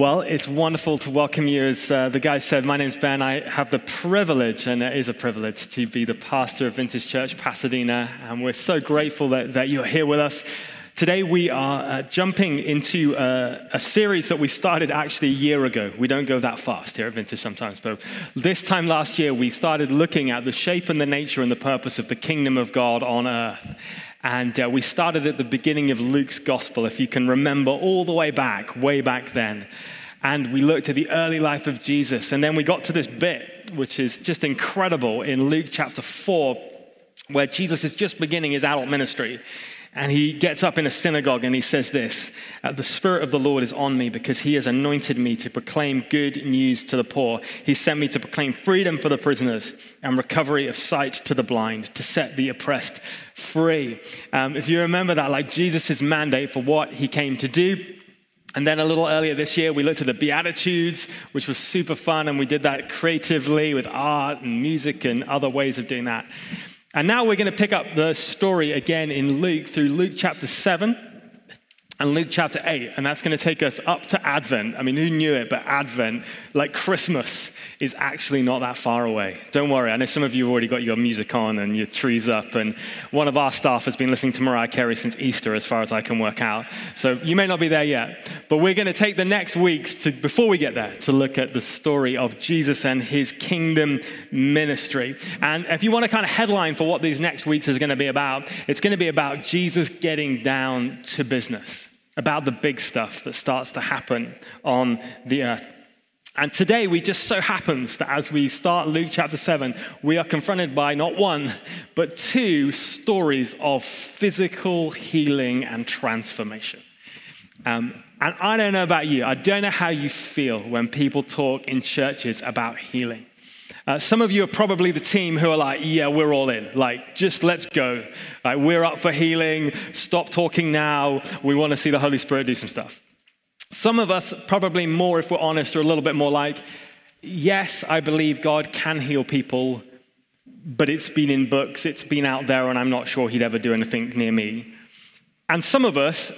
Well, it's wonderful to welcome you. As uh, the guy said, my name's Ben. I have the privilege, and it is a privilege, to be the pastor of Vintage Church Pasadena. And we're so grateful that, that you're here with us. Today, we are uh, jumping into a series that we started actually a year ago. We don't go that fast here at Vintage sometimes, but this time last year, we started looking at the shape and the nature and the purpose of the kingdom of God on earth. And uh, we started at the beginning of Luke's gospel, if you can remember all the way back, way back then. And we looked at the early life of Jesus. And then we got to this bit, which is just incredible in Luke chapter 4, where Jesus is just beginning his adult ministry. And he gets up in a synagogue and he says this uh, The Spirit of the Lord is on me because he has anointed me to proclaim good news to the poor. He sent me to proclaim freedom for the prisoners and recovery of sight to the blind, to set the oppressed free. Um, if you remember that, like Jesus' mandate for what he came to do, and then a little earlier this year, we looked at the Beatitudes, which was super fun, and we did that creatively with art and music and other ways of doing that. And now we're going to pick up the story again in Luke through Luke chapter 7 and Luke chapter 8. And that's going to take us up to Advent. I mean, who knew it? But Advent, like Christmas, is actually not that far away. Don't worry. I know some of you have already got your music on and your trees up. And one of our staff has been listening to Mariah Carey since Easter, as far as I can work out. So you may not be there yet. But we're going to take the next weeks to, before we get there, to look at the story of Jesus and his kingdom ministry. And if you want a kind of headline for what these next weeks is going to be about, it's going to be about Jesus getting down to business, about the big stuff that starts to happen on the earth. And today, we just so happens that as we start Luke chapter 7, we are confronted by not one, but two stories of physical healing and transformation. Um, and I don't know about you, I don't know how you feel when people talk in churches about healing. Uh, some of you are probably the team who are like, yeah, we're all in. Like, just let's go. Like, we're up for healing. Stop talking now. We want to see the Holy Spirit do some stuff. Some of us, probably more if we're honest, are a little bit more like, yes, I believe God can heal people, but it's been in books, it's been out there, and I'm not sure He'd ever do anything near me. And some of us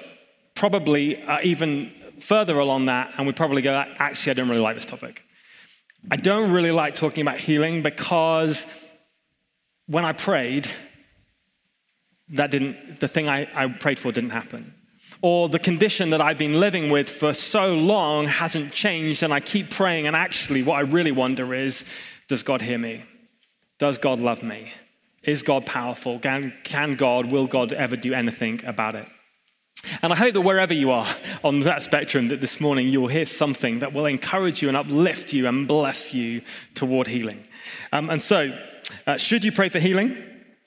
probably are even further along that, and we probably go, actually, I don't really like this topic. I don't really like talking about healing because when I prayed, that didn't, the thing I, I prayed for didn't happen or the condition that I've been living with for so long hasn't changed, and I keep praying. And actually, what I really wonder is does God hear me? Does God love me? Is God powerful? Can, can God, will God ever do anything about it? And I hope that wherever you are on that spectrum, that this morning you will hear something that will encourage you and uplift you and bless you toward healing. Um, and so, uh, should you pray for healing?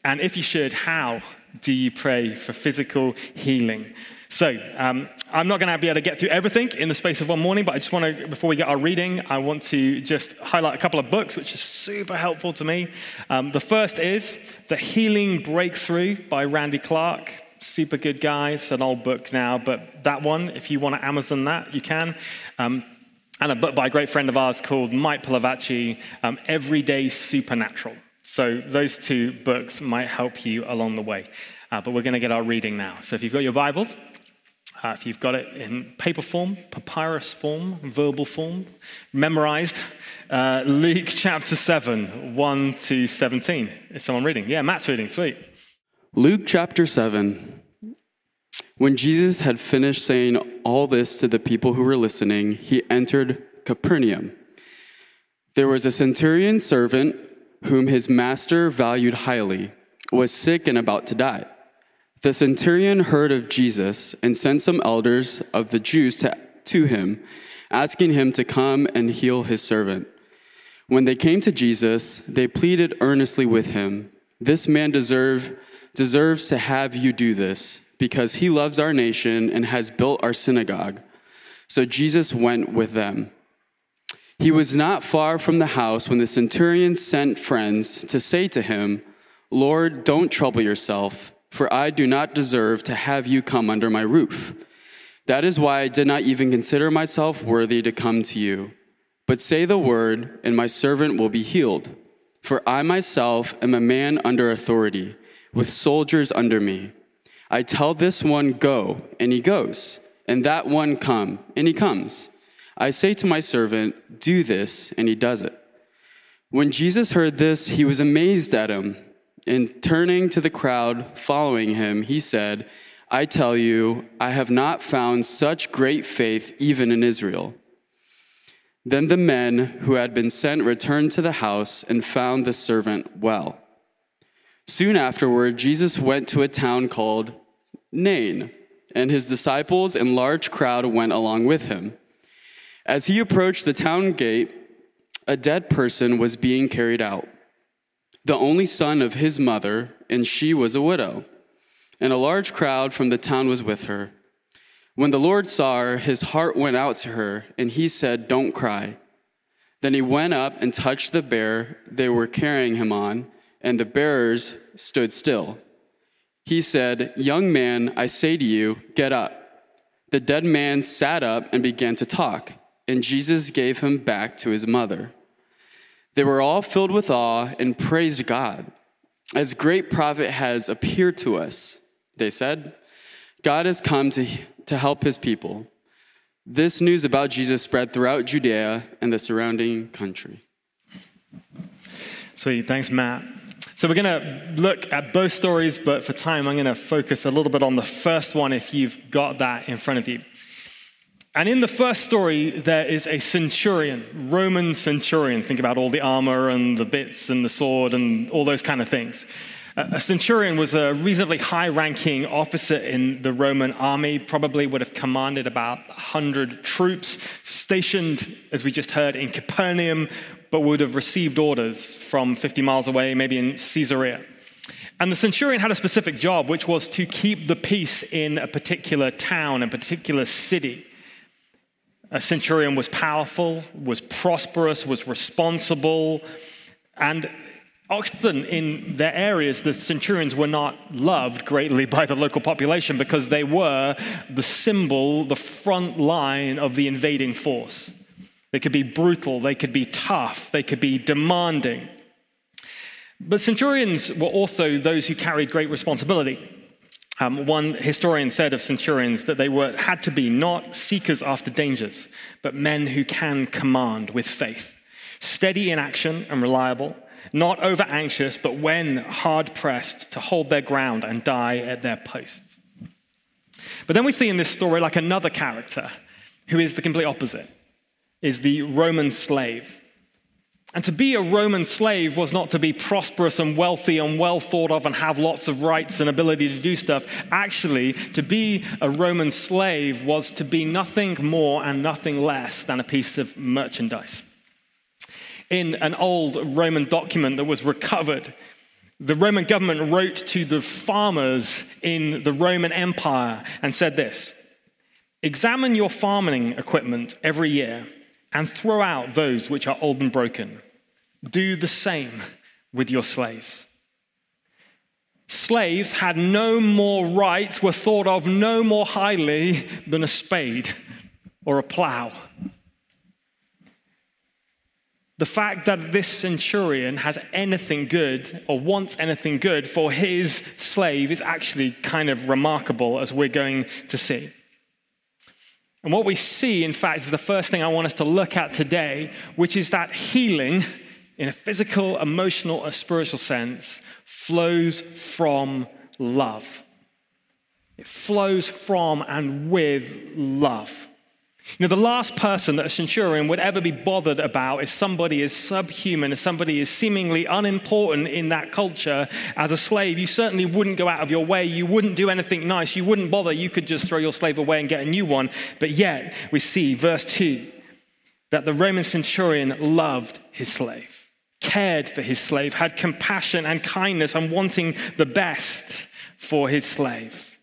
And if you should, how do you pray for physical healing? So, um, I'm not going to be able to get through everything in the space of one morning, but I just want to, before we get our reading, I want to just highlight a couple of books which are super helpful to me. Um, the first is The Healing Breakthrough by Randy Clark. Super good guy. It's an old book now, but that one, if you want to Amazon that, you can. Um, and a book by a great friend of ours called Mike Pilavachi, um, Everyday Supernatural. So, those two books might help you along the way. Uh, but we're going to get our reading now. So, if you've got your Bibles, uh, if you've got it in paper form, papyrus form, verbal form, memorized, uh, Luke chapter 7, 1 to 17. Is someone reading? Yeah, Matt's reading. Sweet. Luke chapter 7. When Jesus had finished saying all this to the people who were listening, he entered Capernaum. There was a centurion servant whom his master valued highly, was sick and about to die. The centurion heard of Jesus and sent some elders of the Jews to, to him, asking him to come and heal his servant. When they came to Jesus, they pleaded earnestly with him This man deserve, deserves to have you do this, because he loves our nation and has built our synagogue. So Jesus went with them. He was not far from the house when the centurion sent friends to say to him, Lord, don't trouble yourself for I do not deserve to have you come under my roof. That is why I did not even consider myself worthy to come to you. But say the word, and my servant will be healed. For I myself am a man under authority, with soldiers under me. I tell this one, Go, and he goes, and that one, Come, and he comes. I say to my servant, Do this, and he does it. When Jesus heard this, he was amazed at him. And turning to the crowd following him, he said, I tell you, I have not found such great faith even in Israel. Then the men who had been sent returned to the house and found the servant well. Soon afterward, Jesus went to a town called Nain, and his disciples and large crowd went along with him. As he approached the town gate, a dead person was being carried out, the only son of his mother, and she was a widow. And a large crowd from the town was with her. When the Lord saw her, his heart went out to her, and he said, Don't cry. Then he went up and touched the bear they were carrying him on, and the bearers stood still. He said, Young man, I say to you, get up. The dead man sat up and began to talk and Jesus gave him back to his mother. They were all filled with awe and praised God. As great prophet has appeared to us, they said, God has come to, to help his people. This news about Jesus spread throughout Judea and the surrounding country. Sweet, thanks, Matt. So, we're going to look at both stories, but for time, I'm going to focus a little bit on the first one if you've got that in front of you. And in the first story, there is a centurion, Roman centurion. Think about all the armor and the bits and the sword and all those kind of things. A centurion was a reasonably high ranking officer in the Roman army, probably would have commanded about 100 troops, stationed, as we just heard, in Capernaum, but would have received orders from 50 miles away, maybe in Caesarea. And the centurion had a specific job, which was to keep the peace in a particular town, a particular city. A centurion was powerful, was prosperous, was responsible, and often in their areas, the centurions were not loved greatly by the local population because they were the symbol, the front line of the invading force. They could be brutal, they could be tough, they could be demanding. But centurions were also those who carried great responsibility. Um, one historian said of centurions that they were, had to be not seekers after dangers, but men who can command with faith, steady in action and reliable, not over anxious, but when hard pressed, to hold their ground and die at their posts. But then we see in this story like another character who is the complete opposite, is the Roman slave. And to be a Roman slave was not to be prosperous and wealthy and well thought of and have lots of rights and ability to do stuff. Actually, to be a Roman slave was to be nothing more and nothing less than a piece of merchandise. In an old Roman document that was recovered, the Roman government wrote to the farmers in the Roman Empire and said this Examine your farming equipment every year and throw out those which are old and broken do the same with your slaves. Slaves had no more rights, were thought of no more highly than a spade or a plow. The fact that this centurion has anything good or wants anything good for his slave is actually kind of remarkable, as we're going to see. And what we see, in fact, is the first thing I want us to look at today, which is that healing in a physical, emotional, or spiritual sense, flows from love. It flows from and with love. You know, the last person that a centurion would ever be bothered about is somebody as subhuman, as somebody as seemingly unimportant in that culture as a slave. You certainly wouldn't go out of your way. You wouldn't do anything nice. You wouldn't bother. You could just throw your slave away and get a new one. But yet, we see, verse 2, that the Roman centurion loved his slave cared for his slave, had compassion and kindness, and wanting the best for his slave.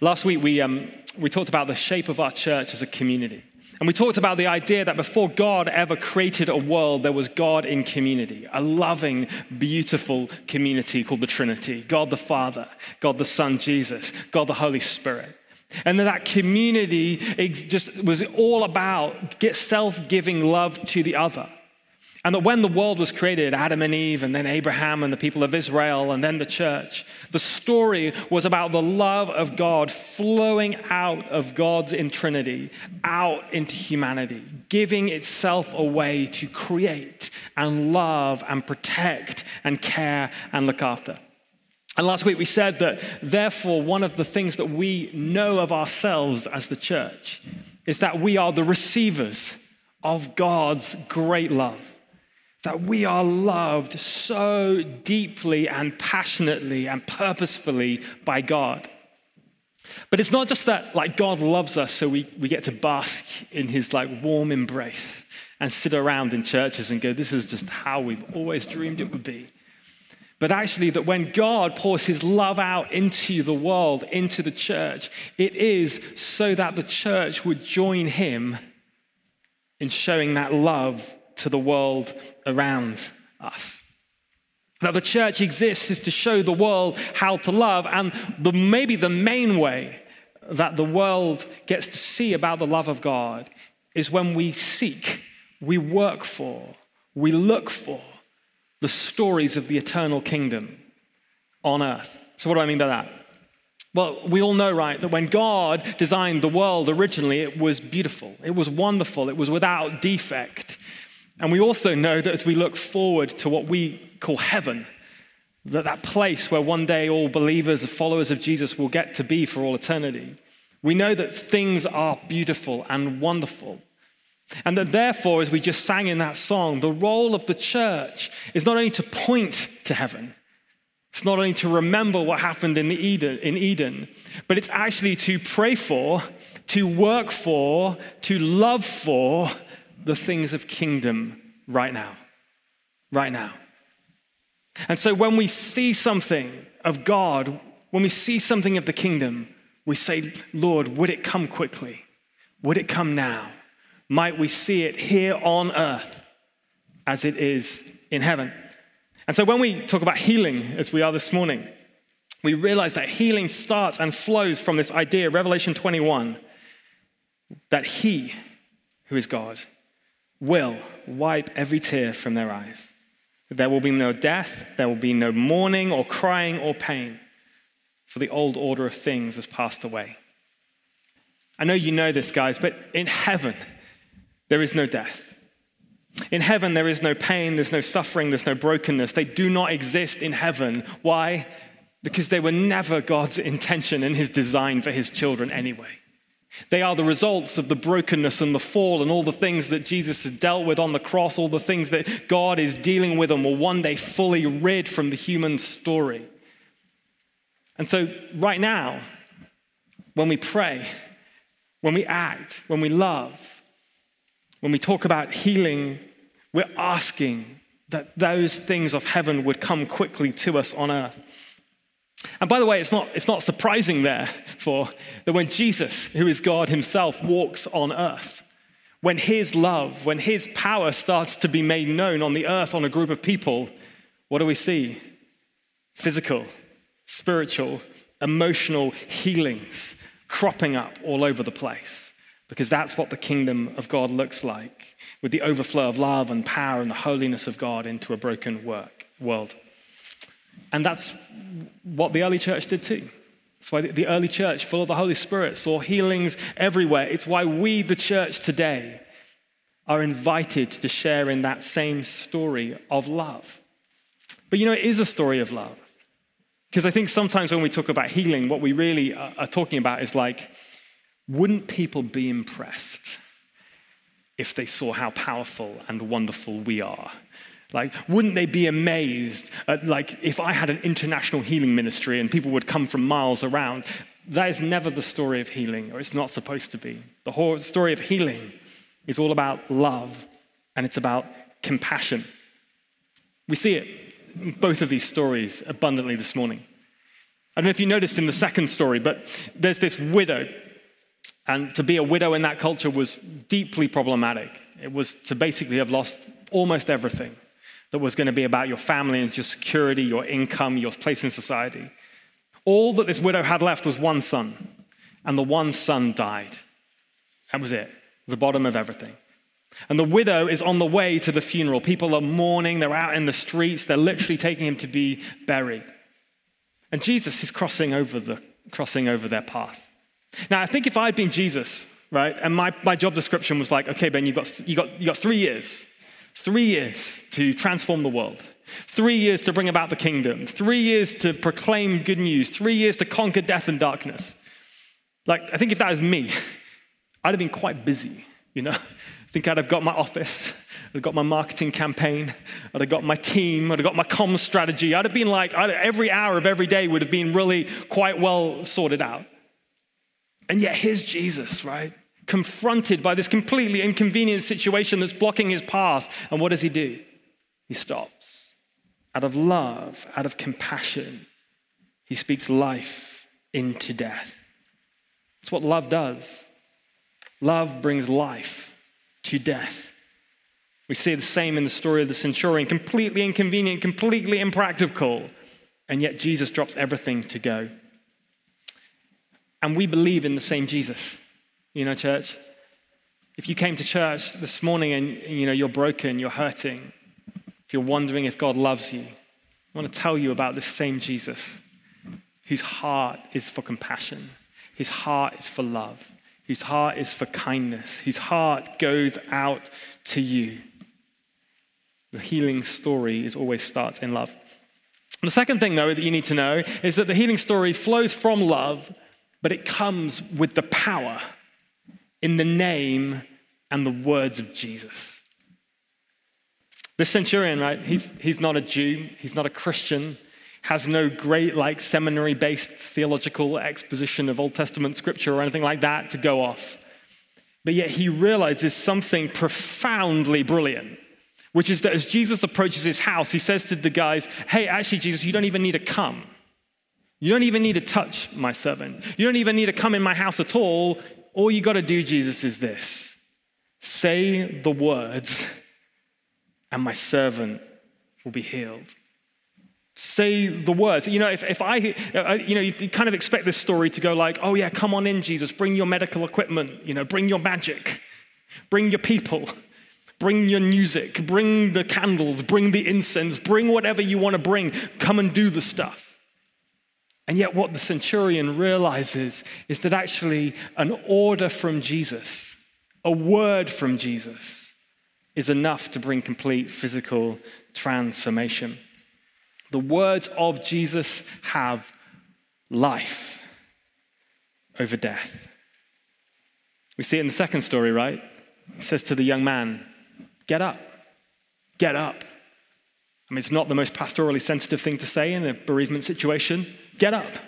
Last week, we, um, we talked about the shape of our church as a community. And we talked about the idea that before God ever created a world, there was God in community, a loving, beautiful community called the Trinity God the Father, God the Son, Jesus, God the Holy Spirit. And that, that community just was all about self giving love to the other. And that when the world was created, Adam and Eve, and then Abraham and the people of Israel, and then the church, the story was about the love of God flowing out of God's in Trinity, out into humanity, giving itself away to create and love and protect and care and look after. And last week we said that, therefore, one of the things that we know of ourselves as the church is that we are the receivers of God's great love that we are loved so deeply and passionately and purposefully by God. But it's not just that like God loves us so we, we get to bask in his like warm embrace and sit around in churches and go, this is just how we've always dreamed it would be. But actually, that when God pours his love out into the world, into the church, it is so that the church would join him in showing that love to the world around us. That the church exists is to show the world how to love, and the, maybe the main way that the world gets to see about the love of God is when we seek, we work for, we look for the stories of the eternal kingdom on earth. So, what do I mean by that? Well, we all know, right, that when God designed the world originally, it was beautiful, it was wonderful, it was without defect. And we also know that as we look forward to what we call heaven, that that place where one day all believers and followers of Jesus will get to be for all eternity, we know that things are beautiful and wonderful. And that therefore, as we just sang in that song, the role of the church is not only to point to heaven, it's not only to remember what happened in, Eden, in Eden, but it's actually to pray for, to work for, to love for, the things of kingdom right now. Right now. And so when we see something of God, when we see something of the kingdom, we say, Lord, would it come quickly? Would it come now? Might we see it here on earth as it is in heaven? And so when we talk about healing, as we are this morning, we realize that healing starts and flows from this idea, Revelation 21, that He, who is God, will wipe every tear from their eyes. There will be no death, there will be no mourning or crying or pain, for the old order of things has passed away. I know you know this, guys, but in heaven, there is no death. In heaven, there is no pain, there's no suffering, there's no brokenness. They do not exist in heaven. Why? Because they were never God's intention and his design for his children anyway. They are the results of the brokenness and the fall and all the things that Jesus has dealt with on the cross, all the things that God is dealing with and will one day fully rid from the human story. And so, right now, when we pray, when we act, when we love, when we talk about healing, we're asking that those things of heaven would come quickly to us on earth. And by the way, it's not, it's not surprising there for that when Jesus, who is God himself, walks on earth, when his love, when his power starts to be made known on the earth on a group of people, what do we see? Physical, spiritual, emotional healings cropping up all over the place. Because that's what the kingdom of God looks like, with the overflow of love and power and the holiness of God into a broken work, world. And that's what the early church did too. That's why the early church, full of the Holy Spirit, saw healings everywhere. It's why we, the church today, are invited to share in that same story of love. But you know, it is a story of love. Because I think sometimes when we talk about healing, what we really uh, are talking about is like, wouldn't people be impressed if they saw how powerful and wonderful we are? Like, wouldn't they be amazed at, like, if I had an international healing ministry and people would come from miles around? That is never the story of healing, or it's not supposed to be. The whole story of healing is all about love and it's about compassion. We see it in both of these stories abundantly this morning. I don't know if you noticed in the second story, but there's this widow. And to be a widow in that culture was deeply problematic. It was to basically have lost almost everything that was going to be about your family and your security, your income, your place in society. All that this widow had left was one son, and the one son died. That was it, the bottom of everything. And the widow is on the way to the funeral. People are mourning, they're out in the streets, they're literally taking him to be buried. And Jesus is crossing over, the, crossing over their path. Now, I think if I'd been Jesus, right, and my, my job description was like, okay, Ben, you've got, you got, you got three years, three years to transform the world. Three years to bring about the kingdom, three years to proclaim good news, three years to conquer death and darkness. Like, I think if that was me, I'd have been quite busy, you know? I think I'd have got my office, I'd have got my marketing campaign, I'd have got my team, I'd have got my comms strategy. I'd have been like, every hour of every day would have been really quite well sorted out. And yet, here's Jesus, right? Confronted by this completely inconvenient situation that's blocking his path. And what does he do? He stops. Out of love, out of compassion, he speaks life into death. That's what love does. Love brings life to death. We see the same in the story of the centurion completely inconvenient, completely impractical, and yet Jesus drops everything to go. And we believe in the same Jesus, you know, church. If you came to church this morning and you know you're broken, you're hurting, if you're wondering if God loves you, I want to tell you about this same Jesus whose heart is for compassion his heart is for love, whose heart is for kindness, whose heart goes out to you. The healing story is always starts in love. The second thing, though, that you need to know is that the healing story flows from love, but it comes with the power in the name and the words of Jesus. The centurion, right? He's, he's not a Jew, he's not a Christian, has no great, like, seminary based theological exposition of Old Testament scripture or anything like that to go off. But yet he realizes something profoundly brilliant, which is that as Jesus approaches his house, he says to the guys, Hey, actually, Jesus, you don't even need to come. You don't even need to touch my servant. You don't even need to come in my house at all. All you got to do, Jesus, is this. Say the words, and my servant will be healed. Say the words. You know, if, if I, uh, you know, you kind of expect this story to go like, oh yeah, come on in, Jesus, bring your medical equipment, you know, bring your magic, bring your people, bring your music, bring the candles, bring the incense, bring whatever you want to bring, come and do the stuff. And yet, what the centurion realizes is that actually an order from Jesus, a word from Jesus, is enough to bring complete physical transformation. The words of Jesus have life over death. We see it in the second story, right? He says to the young man, Get up, get up. I mean, it's not the most pastorally sensitive thing to say in a bereavement situation. Get up.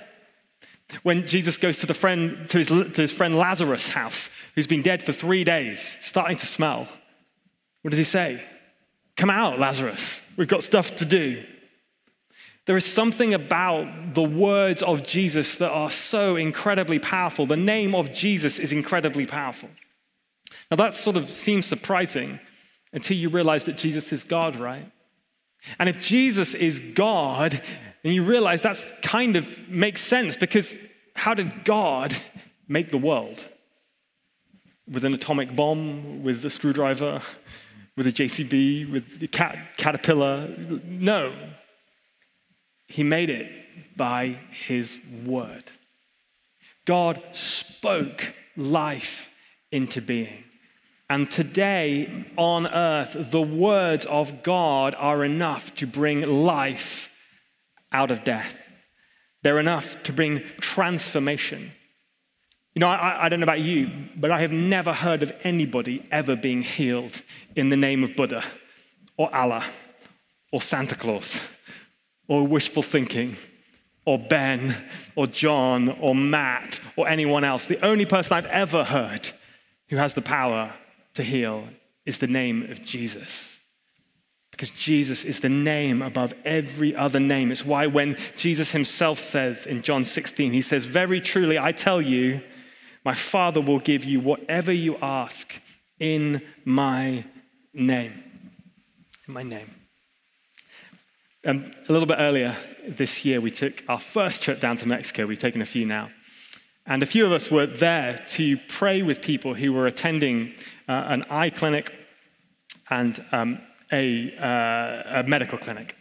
When Jesus goes to, the friend, to, his, to his friend Lazarus' house, who's been dead for three days, starting to smell, what does he say? Come out, Lazarus. We've got stuff to do. There is something about the words of Jesus that are so incredibly powerful. The name of Jesus is incredibly powerful. Now, that sort of seems surprising until you realize that Jesus is God, right? And if Jesus is God, then you realize that kind of makes sense because how did God make the world? With an atomic bomb, with a screwdriver, with a JCB, with a cat, caterpillar? No. He made it by his word. God spoke life into being. And today on earth, the words of God are enough to bring life out of death. They're enough to bring transformation. You know, I, I, don't know about you, but I have never heard of anybody ever being healed in the name of Buddha or Allah or Santa Claus or wishful thinking or Ben or John or Matt or anyone else. The only person I've ever heard who has the power to heal is the name of Jesus. Because Jesus is the name above every other name. It's why when Jesus himself says in John 16, he says, Very truly, I tell you, my Father will give you whatever you ask in my name. In my name. Um, a little bit earlier this year, we took our first trip down to Mexico. We've taken a few now. And a few of us were there to pray with people who were attending an eye clinic and um, a, uh, a medical clinic.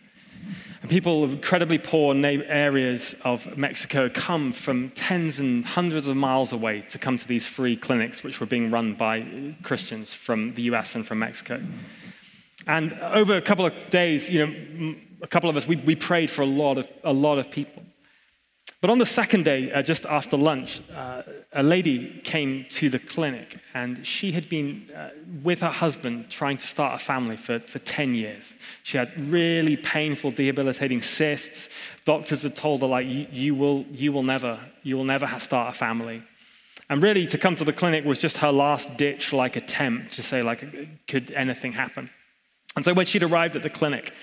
And people of incredibly poor areas of Mexico come from tens and hundreds of miles away to come to these free clinics, which were being run by Christians from the US and from Mexico. And over a couple of days, you know, a couple of us, we, we prayed for a lot of, a lot of people. But on the second day, uh, just after lunch, uh, a lady came to the clinic and she had been uh, with her husband trying to start a family for, for 10 years. She had really painful, debilitating cysts. Doctors had told her, like, you, will, you will never, you will never start a family. And really, to come to the clinic was just her last ditch, like, attempt to say, like, could anything happen? And so when she'd arrived at the clinic,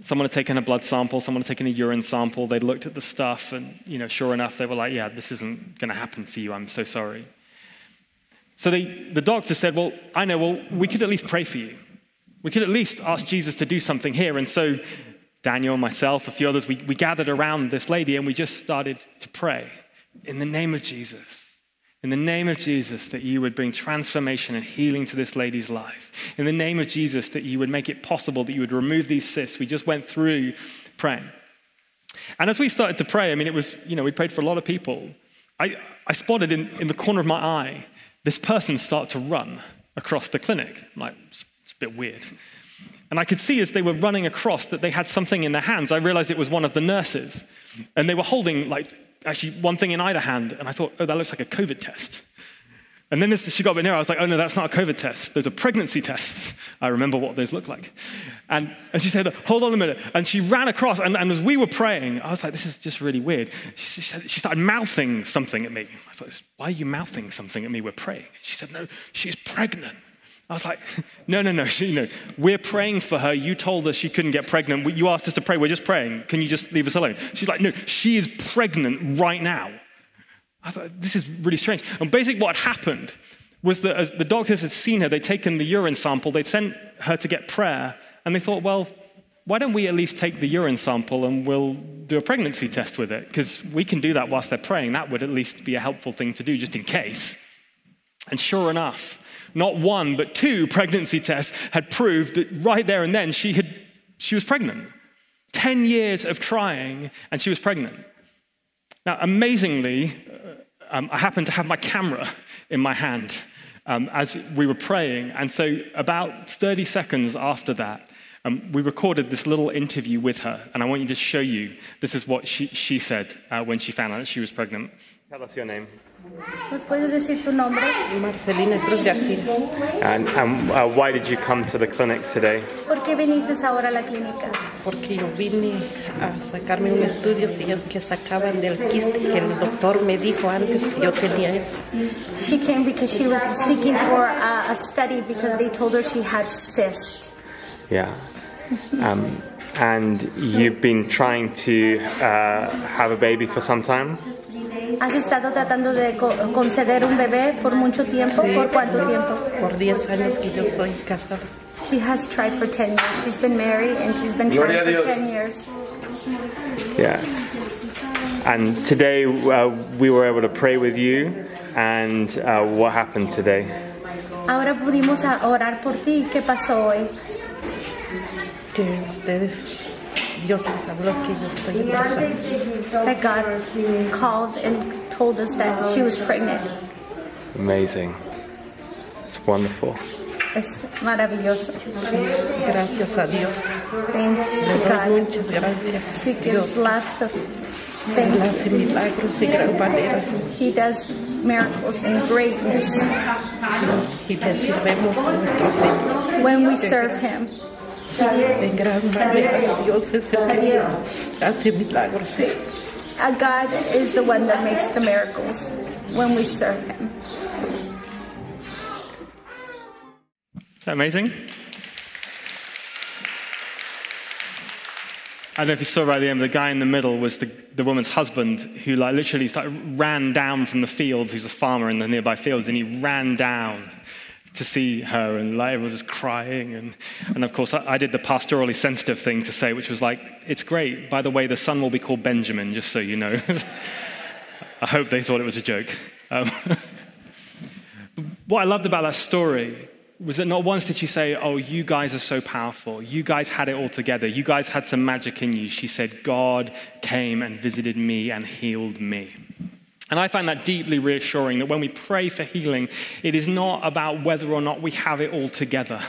Someone had taken a blood sample, someone had taken a urine sample, they'd looked at the stuff, and you know, sure enough, they were like, Yeah, this isn't going to happen for you. I'm so sorry. So they, the doctor said, Well, I know, well, we could at least pray for you. We could at least ask Jesus to do something here. And so Daniel, myself, a few others, we, we gathered around this lady and we just started to pray in the name of Jesus in the name of Jesus, that you would bring transformation and healing to this lady's life. In the name of Jesus, that you would make it possible that you would remove these cysts. We just went through praying. And as we started to pray, I mean, it was, you know, we prayed for a lot of people. I, I spotted in, in the corner of my eye this person start to run across the clinic. I'm like, it's, it's a bit weird. And I could see as they were running across that they had something in their hands. I realized it was one of the nurses. And they were holding like actually one thing in either hand, and I thought, oh, that looks like a COVID test. And then as she got a bit nearer, I was like, oh no, that's not a COVID test. Those are pregnancy tests. I remember what those look like. And, and she said, hold on a minute. And she ran across, and, and as we were praying, I was like, this is just really weird. She, she, she started mouthing something at me. I thought, why are you mouthing something at me? We're praying. She said, no, she's pregnant. I was like, no, no, no, she, no. We're praying for her. You told us she couldn't get pregnant. You asked us to pray. We're just praying. Can you just leave us alone? She's like, no, she is pregnant right now. I thought, this is really strange. And basically, what happened was that as the doctors had seen her, they'd taken the urine sample, they'd sent her to get prayer, and they thought, well, why don't we at least take the urine sample and we'll do a pregnancy test with it? Because we can do that whilst they're praying. That would at least be a helpful thing to do, just in case. And sure enough, not one, but two pregnancy tests had proved that right there and then she, had, she was pregnant. 10 years of trying, and she was pregnant. Now, amazingly, uh, um, I happened to have my camera in my hand um, as we were praying. And so, about 30 seconds after that, um, we recorded this little interview with her. And I want you to show you this is what she, she said uh, when she found out she was pregnant. Tell us your name. ¿Nos puedes decir tu nombre? Marcelina Cruz García. And, and uh, why did you come to the clinic today? ¿Por qué viniste ahora a la clínica? Porque yo vine a sacarme un estudio si es que sacaban del quiste que el doctor me dijo antes que yo tenía eso. She came because she was seeking for a, a study because they told her she had cyst. Yeah. Um, and you've been trying to uh, have a baby for some time? ¿Has estado tratando de conceder un bebé por mucho tiempo? Sí, ¿Por cuánto tiempo? Por 10 años que yo soy casada. She has tried for 10 years. She's been married and she's been trying for 10 years. Yeah. And today uh, we were able to pray with you. And uh, what happened today? Ahora pudimos orar por ti. ¿Qué pasó hoy? Que ustedes Dios les habló que yo estoy embarazada. That God called and told us that she was pregnant. Amazing. It's wonderful. Es maravilloso. Gracias a Dios. Thanks to God. Muchas gracias. She gives lots of Él hace milagros de gran manera. He does miracles and greatness. Y le sirvemos a nuestro Señor. When we serve Him. En gran manera Dios es el que hace milagros. God is the one that makes the miracles when we serve Him. Is that amazing? I don't know if you saw right at the end, the guy in the middle was the, the woman's husband who like literally started, ran down from the fields. He's a farmer in the nearby fields, and he ran down to see her, and like, everyone was just crying. And, and of course, I, I, did the pastorally sensitive thing to say, which was like, it's great. By the way, the son will be called Benjamin, just so you know. I hope they thought it was a joke. Um, what I loved about that story was that not once did she say, Oh, you guys are so powerful. You guys had it all together. You guys had some magic in you. She said, God came and visited me and healed me. And I find that deeply reassuring that when we pray for healing, it is not about whether or not we have it all together.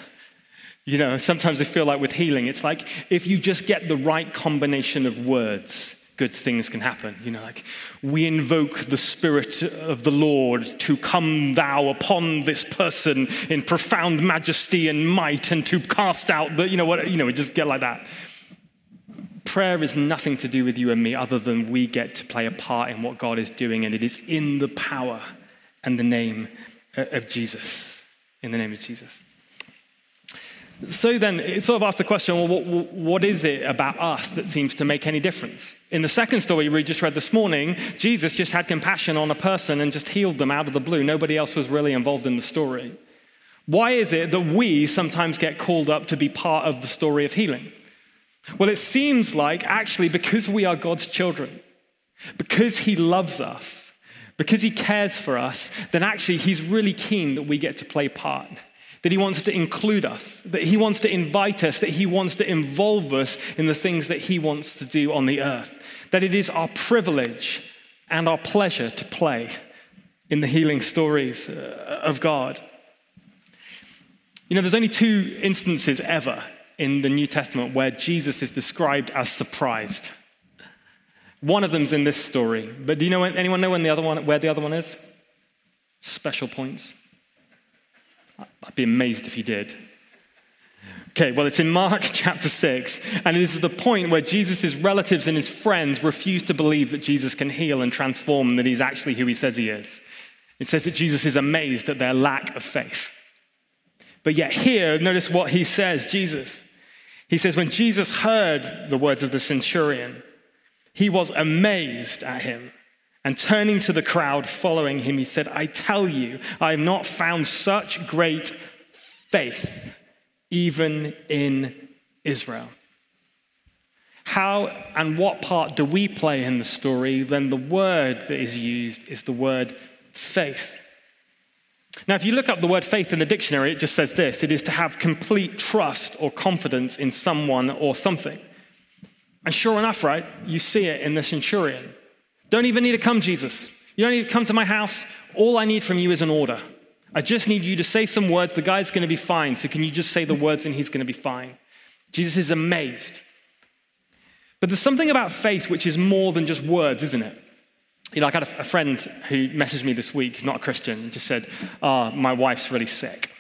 You know, sometimes I feel like with healing, it's like if you just get the right combination of words, good things can happen. You know, like we invoke the Spirit of the Lord to come thou upon this person in profound majesty and might and to cast out the, you know what, you know, we just get like that. Prayer is nothing to do with you and me other than we get to play a part in what God is doing, and it is in the power and the name uh, of Jesus. In the name of Jesus. So then, it sort of asks the question well, what, what is it about us that seems to make any difference? In the second story we just read this morning, Jesus just had compassion on a person and just healed them out of the blue. Nobody else was really involved in the story. Why is it that we sometimes get called up to be part of the story of healing? Well, it seems like actually because we are God's children, because He loves us, because He cares for us, then actually He's really keen that we get to play part that He wants to include us, that He wants to invite us, that He wants to involve us in the things that He wants to do on the earth. That it is our privilege and our pleasure to play in the healing stories uh, of God. You know, there's only two instances ever in the New Testament where Jesus is described as surprised. One of them's in this story, but do you know anyone know when the other one, where the other one is? Special points. I'd be amazed if you did. Okay, well, it's in Mark chapter 6, and this is the point where Jesus' relatives and his friends refuse to believe that Jesus can heal and transform and that he's actually who he says he is. It says that Jesus is amazed at their lack of faith. But yet, here, notice what he says Jesus. He says, when Jesus heard the words of the centurion, he was amazed at him and turning to the crowd following him, he said, I tell you, I have not found such great faith even in Israel. How and what part do we play in the story? Then the word that is used is the word faith. Now, if you look up the word faith in the dictionary, it just says this it is to have complete trust or confidence in someone or something. And sure enough, right, you see it in the centurion. Don't even need to come, Jesus. You don't need to come to my house. All I need from you is an order. I just need you to say some words. The guy's going to be fine. So can you just say the words and he's going to be fine? Jesus is amazed. But there's something about faith which is more than just words, isn't it? You know, I had a, friend who messaged me this week, he's not a Christian, and just said, Oh, my wife's really sick.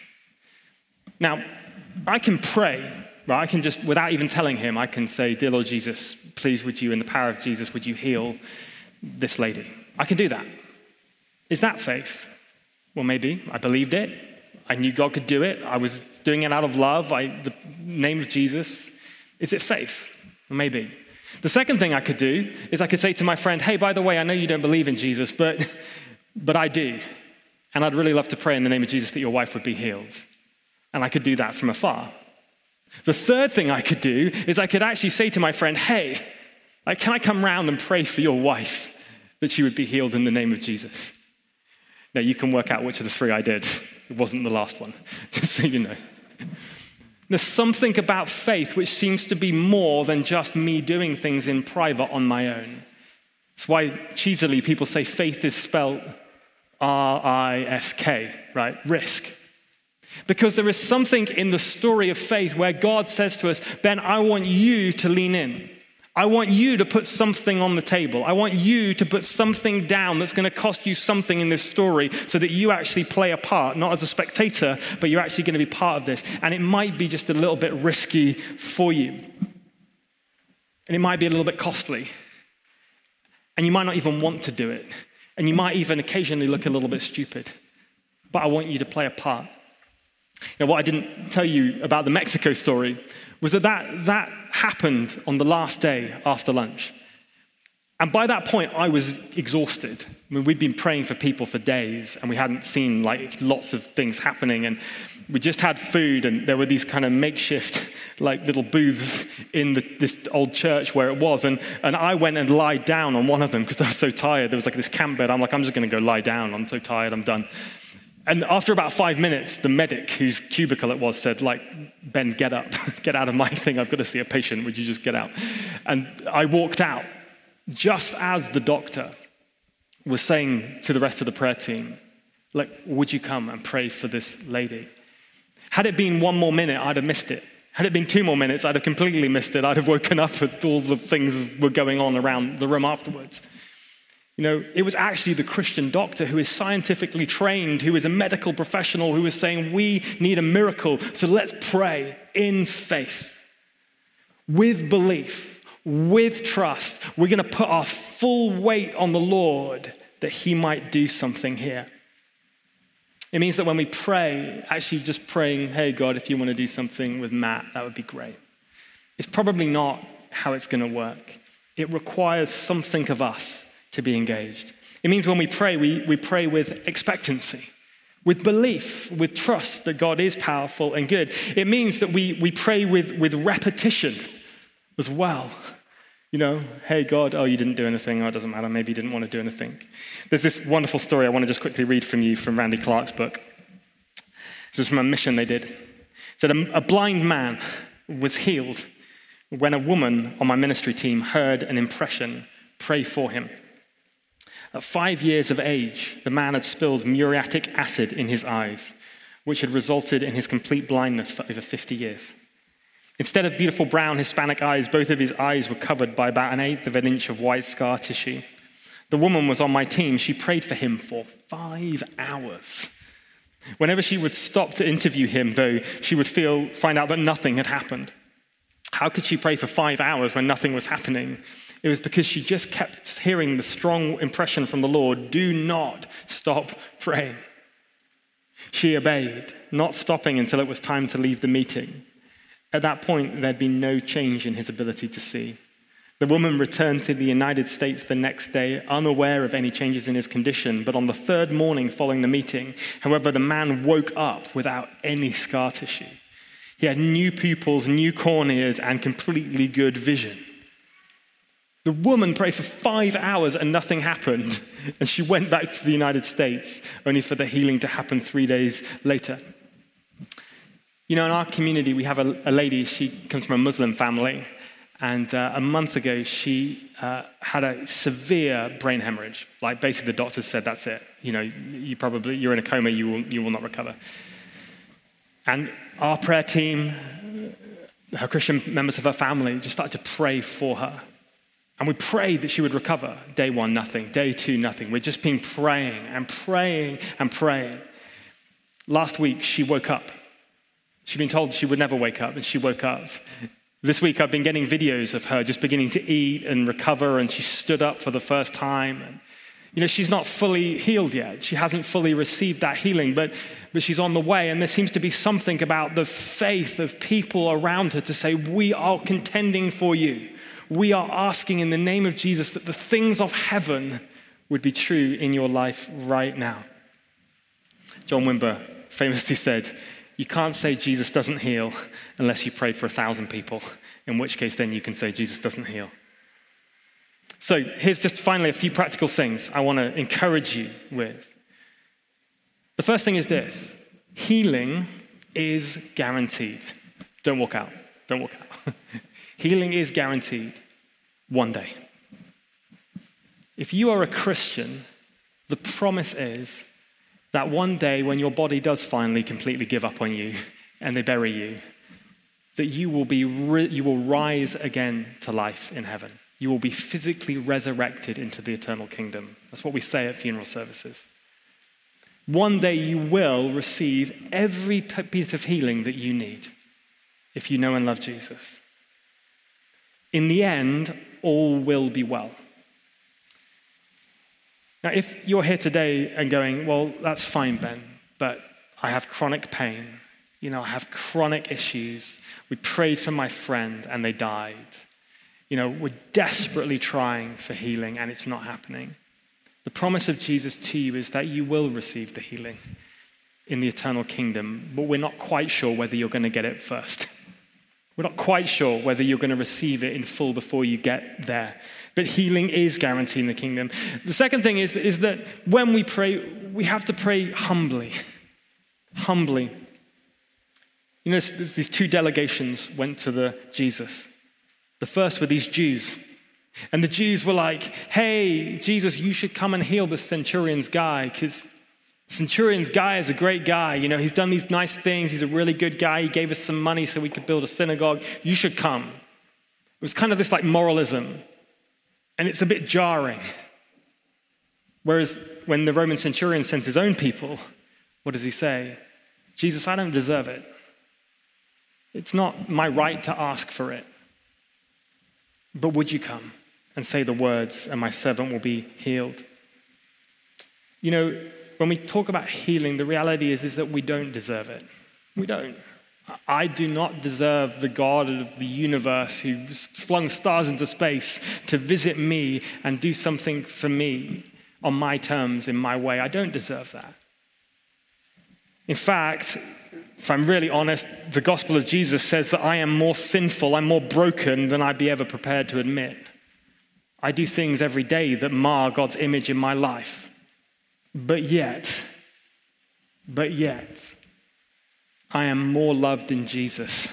Now, I can pray, right? I can just, without even telling him, I can say, Dear Lord Jesus, please would you, in the power of Jesus, would you heal this lady. I can do that. Is that faith? Well, maybe. I believed it. I knew God could do it. I was doing it out of love. I, the name of Jesus. Is it faith? Maybe. The second thing I could do is I could say to my friend, hey, by the way, I know you don't believe in Jesus, but, but I do. And I'd really love to pray in the name of Jesus that your wife would be healed. And I could do that from afar. The third thing I could do is I could actually say to my friend, hey, like, can I come round and pray for your wife? that she would be healed in the name of Jesus. Now, you can work out which of the three I did. It wasn't the last one, just so you know. There's something about faith which seems to be more than just me doing things in private on my own. That's why cheesily people say faith is spelled R I S K, right? Risk. Because there is something in the story of faith where God says to us, Ben, I want you to lean in. I want you to put something on the table. I want you to put something down that's going to cost you something in this story so that you actually play a part, not as a spectator, but you're actually going to be part of this. And it might be just a little bit risky for you. And it might be a little bit costly. And you might not even want to do it. And you might even occasionally look a little bit stupid. But I want you to play a part. Now, what I didn't tell you about the Mexico story was that, that that happened on the last day after lunch. And by that point, I was exhausted. I mean, we'd been praying for people for days, and we hadn't seen like lots of things happening. And we just had food, and there were these kind of makeshift, like little booths in the, this old church where it was. And, and I went and lied down on one of them because I was so tired. There was like this camp bed. I'm like, I'm just going to go lie down. I'm so tired. I'm done. And after about five minutes, the medic, whose cubicle it was, said, like, Ben, get up, get out of my thing. I've got to see a patient. Would you just get out? And I walked out just as the doctor was saying to the rest of the prayer team, like, would you come and pray for this lady? Had it been one more minute, I'd have missed it. Had it been two more minutes, I'd have completely missed it. I'd have woken up with all the things were going on around the room afterwards. You know, it was actually the Christian doctor who is scientifically trained, who is a medical professional, who was saying, We need a miracle, so let's pray in faith, with belief, with trust. We're going to put our full weight on the Lord that He might do something here. It means that when we pray, actually just praying, hey, God, if you want to do something with Matt, that would be great. It's probably not how it's going to work. It requires something of us to be engaged. It means when we pray, we, we pray with expectancy, with belief, with trust that God is powerful and good. It means that we, we pray with, with repetition as well. You know, hey, God, oh, you didn't do anything. Oh, it doesn't matter. Maybe you didn't want to do anything. There's this wonderful story I want to just quickly read from you from Randy Clark's book. This was from a mission they did. It said, a, a blind man was healed when a woman on my ministry team heard an impression pray for him. At five years of age, the man had spilled muriatic acid in his eyes, which had resulted in his complete blindness for over 50 years. Instead of beautiful brown Hispanic eyes, both of his eyes were covered by about an eighth of an inch of white scar tissue. The woman was on my team. She prayed for him for five hours. Whenever she would stop to interview him, though, she would feel, find out that nothing had happened. How could she pray for five hours when nothing was happening? It was because she just kept hearing the strong impression from the Lord do not stop praying. She obeyed, not stopping until it was time to leave the meeting. At that point, there'd been no change in his ability to see. The woman returned to the United States the next day, unaware of any changes in his condition. But on the third morning following the meeting, however, the man woke up without any scar tissue. He had new pupils, new corneas, and completely good vision. The woman prayed for five hours and nothing happened. And she went back to the United States, only for the healing to happen three days later. You know, in our community, we have a, a lady, she comes from a Muslim family, and uh, a month ago, she uh, had a severe brain hemorrhage. Like, basically, the doctors said, that's it. You know, you probably, you're in a coma, you will, you will not recover. And our prayer team, her Christian members of her family, just started to pray for her. And we prayed that she would recover. Day one, nothing. Day two, nothing. We've just been praying and praying and praying. Last week, she woke up She'd been told she would never wake up, and she woke up. This week, I've been getting videos of her just beginning to eat and recover, and she stood up for the first time. And, you know, she's not fully healed yet. She hasn't fully received that healing, but, but she's on the way. And there seems to be something about the faith of people around her to say, We are contending for you. We are asking in the name of Jesus that the things of heaven would be true in your life right now. John Wimber famously said, you can't say Jesus doesn't heal unless you prayed for a thousand people, in which case then you can say Jesus doesn't heal. So here's just finally a few practical things I want to encourage you with. The first thing is this healing is guaranteed. Don't walk out. Don't walk out. healing is guaranteed one day. If you are a Christian, the promise is that one day when your body does finally completely give up on you and they bury you, that you will, be you will rise again to life in heaven. You will be physically resurrected into the eternal kingdom. That's what we say at funeral services. One day you will receive every piece of healing that you need if you know and love Jesus. In the end, all will be well. Now, if you're here today and going, well, that's fine, Ben, but I have chronic pain. You know, I have chronic issues. We prayed for my friend and they died. You know, we're desperately trying for healing and it's not happening. The promise of Jesus to you is that you will receive the healing in the eternal kingdom, but we're not quite sure whether you're going to get it first. We're not quite sure whether you're going to receive it in full before you get there. But healing is guaranteed in the kingdom. The second thing is, is that when we pray, we have to pray humbly. humbly. You know, these two delegations went to the Jesus. The first were these Jews. And the Jews were like, hey, Jesus, you should come and heal the centurion's guy because centurion's guy is a great guy. You know, he's done these nice things. He's a really good guy. He gave us some money so we could build a synagogue. You should come. It was kind of this like moralism. And it's a bit jarring. Whereas when the Roman centurion sends his own people, what does he say? Jesus, I don't deserve it. It's not my right to ask for it. But would you come and say the words, and my servant will be healed? You know, when we talk about healing, the reality is, is that we don't deserve it. We don't. I do not deserve the God of the universe who flung stars into space to visit me and do something for me on my terms, in my way. I don't deserve that. In fact, if I'm really honest, the gospel of Jesus says that I am more sinful, I'm more broken than I'd be ever prepared to admit. I do things every day that mar God's image in my life. But yet, but yet, I am more loved in Jesus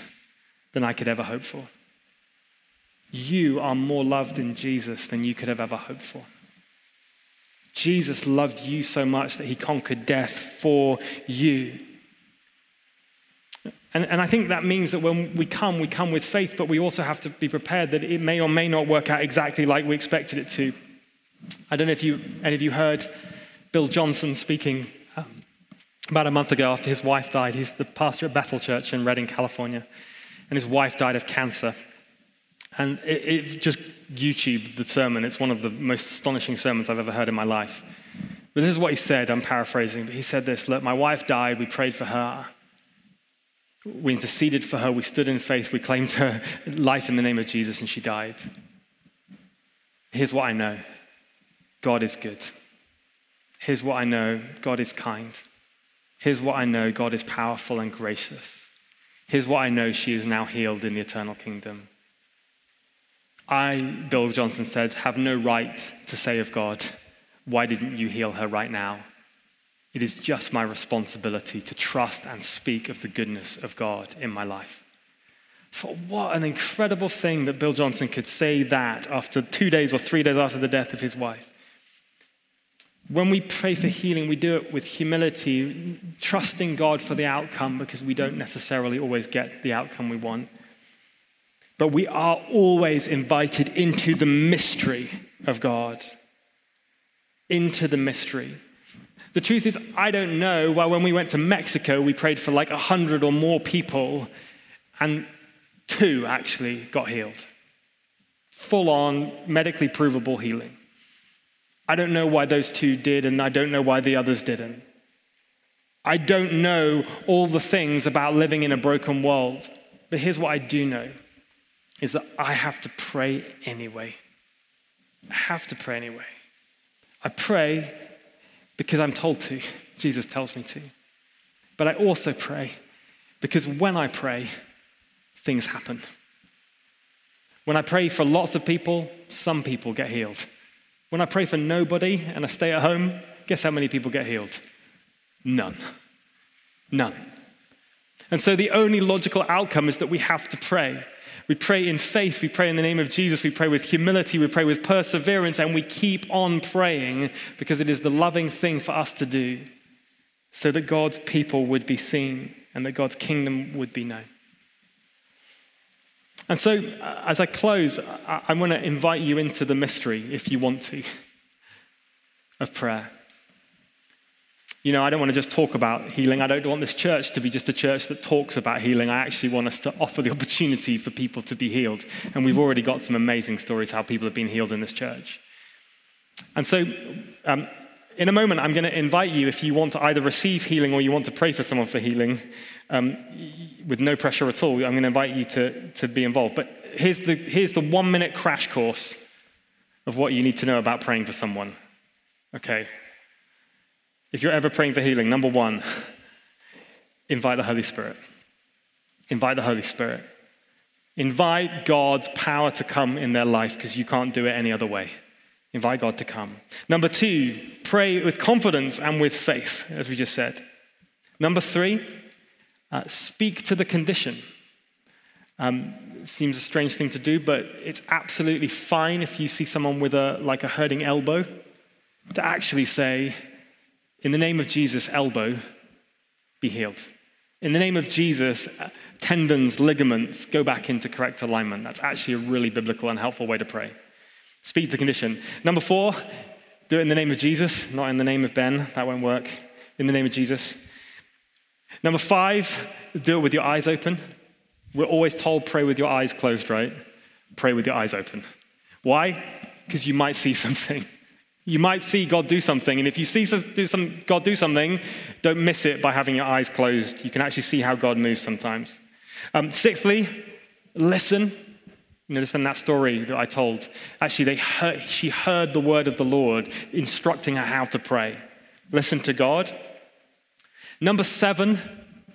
than I could ever hope for. You are more loved in Jesus than you could have ever hoped for. Jesus loved you so much that he conquered death for you. And, and I think that means that when we come, we come with faith, but we also have to be prepared that it may or may not work out exactly like we expected it to. I don't know if you, any of you heard Bill Johnson speaking um, about a month ago after his wife died. He's the pastor at Bethel Church in Redding, California, and his wife died of cancer. And it, it just YouTube the sermon. It's one of the most astonishing sermons I've ever heard in my life. But this is what he said. I'm paraphrasing, but he said this Look, my wife died. We prayed for her. We interceded for her. We stood in faith. We claimed her life in the name of Jesus, and she died. Here's what I know God is good. Here's what I know God is kind. Here's what I know God is powerful and gracious. Here's what I know she is now healed in the eternal kingdom. I, Bill Johnson said, have no right to say of God, Why didn't you heal her right now? It is just my responsibility to trust and speak of the goodness of God in my life. For what an incredible thing that Bill Johnson could say that after two days or three days after the death of his wife. When we pray for healing, we do it with humility, trusting God for the outcome because we don't necessarily always get the outcome we want. But we are always invited into the mystery of God. Into the mystery. The truth is, I don't know why when we went to Mexico, we prayed for like a hundred or more people, and two actually got healed. Full on, medically provable healing. I don't know why those two did, and I don't know why the others didn't. I don't know all the things about living in a broken world, but here's what I do know is that I have to pray anyway. I have to pray anyway. I pray because I'm told to. Jesus tells me to. But I also pray because when I pray, things happen. When I pray for lots of people, some people get healed. When I pray for nobody and I stay at home, guess how many people get healed? None. None. And so the only logical outcome is that we have to pray. We pray in faith, we pray in the name of Jesus, we pray with humility, we pray with perseverance, and we keep on praying because it is the loving thing for us to do so that God's people would be seen and that God's kingdom would be known. And so, as I close, I, I want to invite you into the mystery, if you want to, of prayer. You know, I don't want to just talk about healing. I don't want this church to be just a church that talks about healing. I actually want us to offer the opportunity for people to be healed. And we've already got some amazing stories how people have been healed in this church. And so, um, in a moment, I'm going to invite you, if you want to either receive healing or you want to pray for someone for healing, um, with no pressure at all, I'm going to invite you to, to be involved. But here's the, here's the one minute crash course of what you need to know about praying for someone. Okay, if you're ever praying for healing, number one, invite the Holy Spirit. Invite the Holy Spirit. Invite God's power to come in their life because you can't do it any other way. Invite God to come. Number two, pray with confidence and with faith, as we just said. Number three, uh, speak to the condition. Um, seems a strange thing to do, but it's absolutely fine if you see someone with a like a hurting elbow to actually say, "In the name of Jesus, elbow, be healed." In the name of Jesus, uh, tendons, ligaments go back into correct alignment. That's actually a really biblical and helpful way to pray. Speak to the condition. Number four, do it in the name of Jesus, not in the name of Ben. That won't work. In the name of Jesus. Number five, do it with your eyes open. We're always told pray with your eyes closed, right? Pray with your eyes open. Why? Because you might see something. You might see God do something, and if you see God do something, don't miss it by having your eyes closed. You can actually see how God moves sometimes. Um, sixthly, listen. Notice in that story that I told, actually, heard, she heard the word of the Lord instructing her how to pray. Listen to God. Number seven,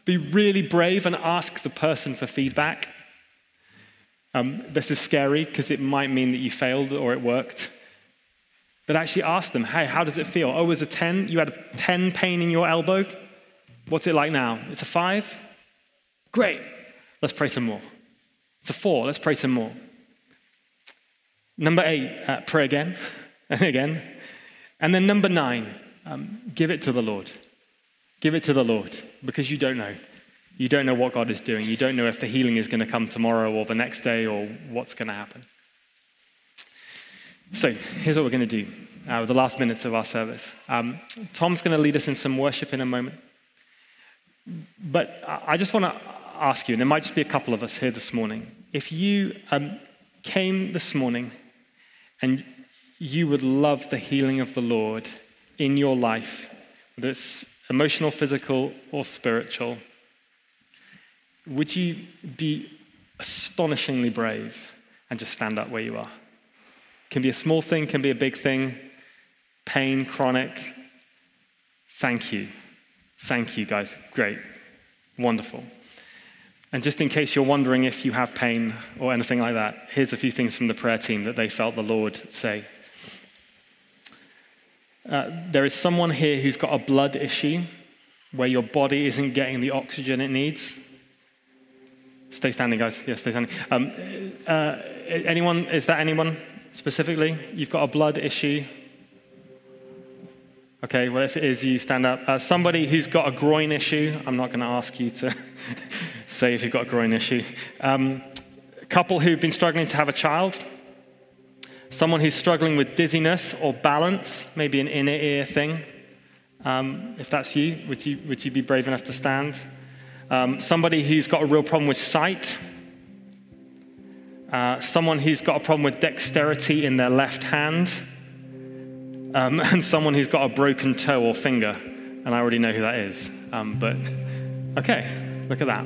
be really brave and ask the person for feedback. Um, this is scary because it might mean that you failed or it worked. But actually ask them, hey, how does it feel? Oh, it was a 10? You had a 10 pain in your elbow? What's it like now? It's a 5? Great. Let's pray some more. It's a 4. Let's pray some more. Number 8, uh, pray again and again. And then number 9, um, give it to the Lord. Give it to the Lord because you don't know. You don't know what God is doing. You don't know if the healing is going to come tomorrow or the next day or what's going to happen. So here's what we're going to do uh, with the last minutes of our service. Um, Tom's going to lead us in some worship in a moment. But I just want to ask you, and there might just be a couple of us here this morning, if you um, came this morning and you would love the healing of the Lord in your life, whether it's emotional, physical, or spiritual, would you be astonishingly brave and just stand up where you are? Can be a small thing, can be a big thing. Pain, chronic. Thank you. Thank you, guys. Great. Wonderful. And just in case you're wondering if you have pain or anything like that, here's a few things from the prayer team that they felt the Lord say. Uh, there is someone here who's got a blood issue where your body isn't getting the oxygen it needs. Stay standing, guys. Yeah, stay standing. Um, uh, anyone? Is that anyone specifically? You've got a blood issue. Okay, well, if it is, you stand up. Uh, somebody who's got a groin issue. I'm not going to ask you to say if you've got a groin issue. Um, a couple who've been struggling to have a child. Someone who's struggling with dizziness or balance, maybe an inner ear thing. Um, if that's you, would you, would you be brave enough to stand? Um, somebody who's got a real problem with sight. Uh, someone who's got a problem with dexterity in their left hand. Um, and someone who's got a broken toe or finger. And I already know who that is. Um, but okay, look at that.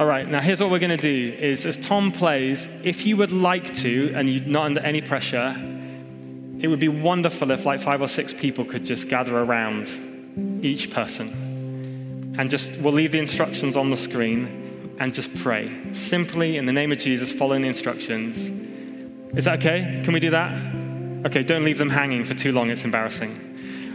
All right, now here's what we're going to do is as Tom plays, if you would like to and you're not under any pressure, it would be wonderful if like five or six people could just gather around each person. And just, we'll leave the instructions on the screen and just pray. Simply in the name of Jesus, following the instructions. Is that okay? Can we do that? Okay, don't leave them hanging for too long, it's embarrassing.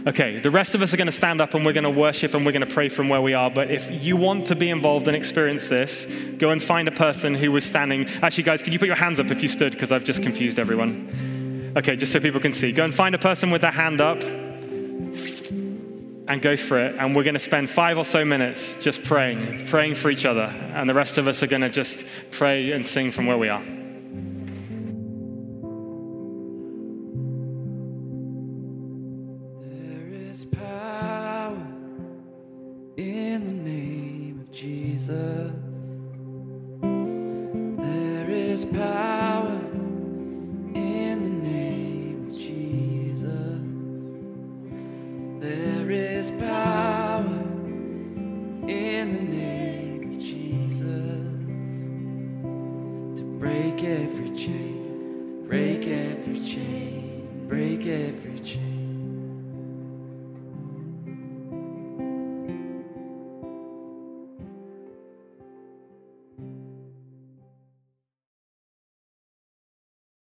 Okay, the rest of us are going to stand up and we're going to worship and we're going to pray from where we are. But if you want to be involved and experience this, go and find a person who was standing. Actually, guys, could you put your hands up if you stood? Because I've just confused everyone. Okay, just so people can see. Go and find a person with their hand up and go for it. And we're going to spend five or so minutes just praying, praying for each other. And the rest of us are going to just pray and sing from where we are.